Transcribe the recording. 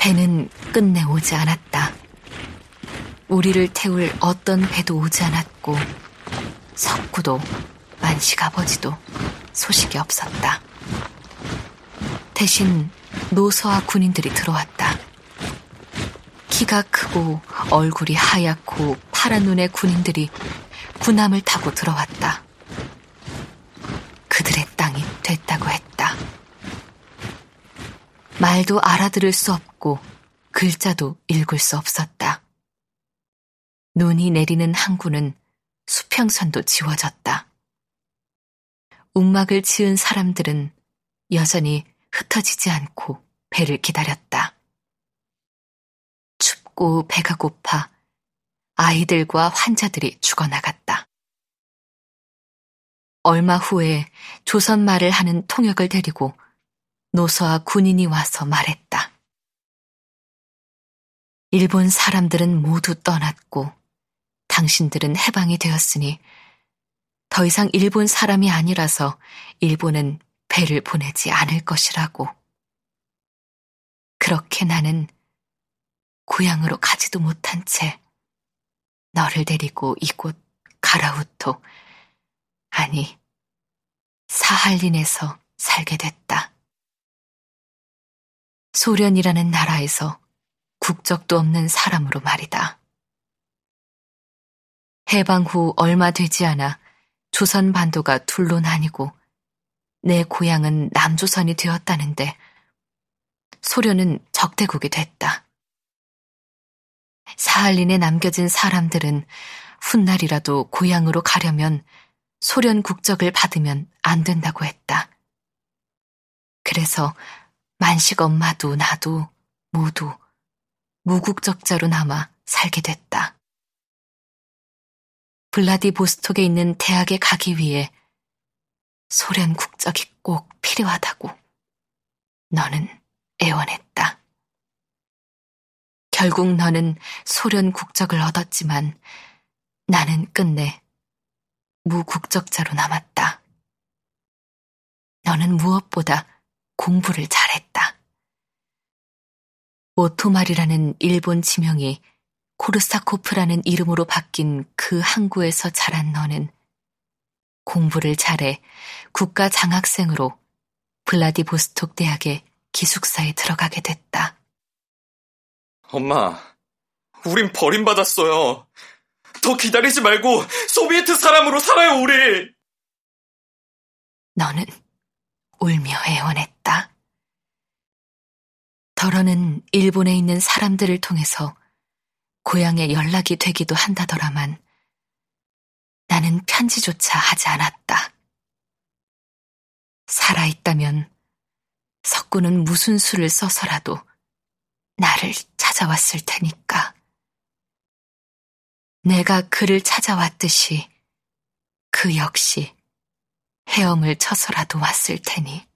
배는 끝내 오지 않았다. 우리를 태울 어떤 배도 오지 않았고 석구도 만식 아버지도 소식이 없었다. 대신 노서와 군인들이 들어왔다. 키가 크고 얼굴이 하얗고 파란 눈의 군인들이 군함을 타고 들어왔다. 그들의 땅이 됐다고 했다. 말도 알아들을 수 없고 글자도 읽을 수 없었다. 눈이 내리는 항구는 수평선도 지워졌다. 움막을 지은 사람들은 여전히 흩어지지 않고 배를 기다렸다. 춥고 배가 고파 아이들과 환자들이 죽어나갔다. 얼마 후에 조선말을 하는 통역을 데리고 노서와 군인이 와서 말했다. 일본 사람들은 모두 떠났고 당신들은 해방이 되었으니 더 이상 일본 사람이 아니라서 일본은 배를 보내지 않을 것이라고. 그렇게 나는 고향으로 가지도 못한 채 너를 데리고 이곳 가라우토, 아니, 사할린에서 살게 됐다. 소련이라는 나라에서 국적도 없는 사람으로 말이다. 해방 후 얼마 되지 않아 조선 반도가 둘로 나뉘고 내 고향은 남조선이 되었다는데 소련은 적대국이 됐다. 사할린에 남겨진 사람들은 훗날이라도 고향으로 가려면 소련 국적을 받으면 안 된다고 했다. 그래서 만식 엄마도 나도 모두 무국적자로 남아 살게 됐다. 블라디보스톡에 있는 대학에 가기 위해 소련 국적이 꼭 필요하다고 너는 애원했다. 결국 너는 소련 국적을 얻었지만 나는 끝내 무국적자로 남았다. 너는 무엇보다 공부를 잘했다. 오토마리라는 일본 지명이 코르사코프라는 이름으로 바뀐 그 항구에서 자란 너는 공부를 잘해 국가 장학생으로 블라디보스톡 대학의 기숙사에 들어가게 됐다. 엄마, 우린 버림받았어요. 더 기다리지 말고 소비에트 사람으로 살아요, 우리! 너는 울며 애원했다. 더러는 일본에 있는 사람들을 통해서 고향에 연락이 되기도 한다더라만 나는 편지조차 하지 않았다. 살아있다면 석구는 무슨 수를 써서라도 나를 찾아왔을 테니까. 내가 그를 찾아왔듯이 그 역시 헤엄을 쳐서라도 왔을 테니.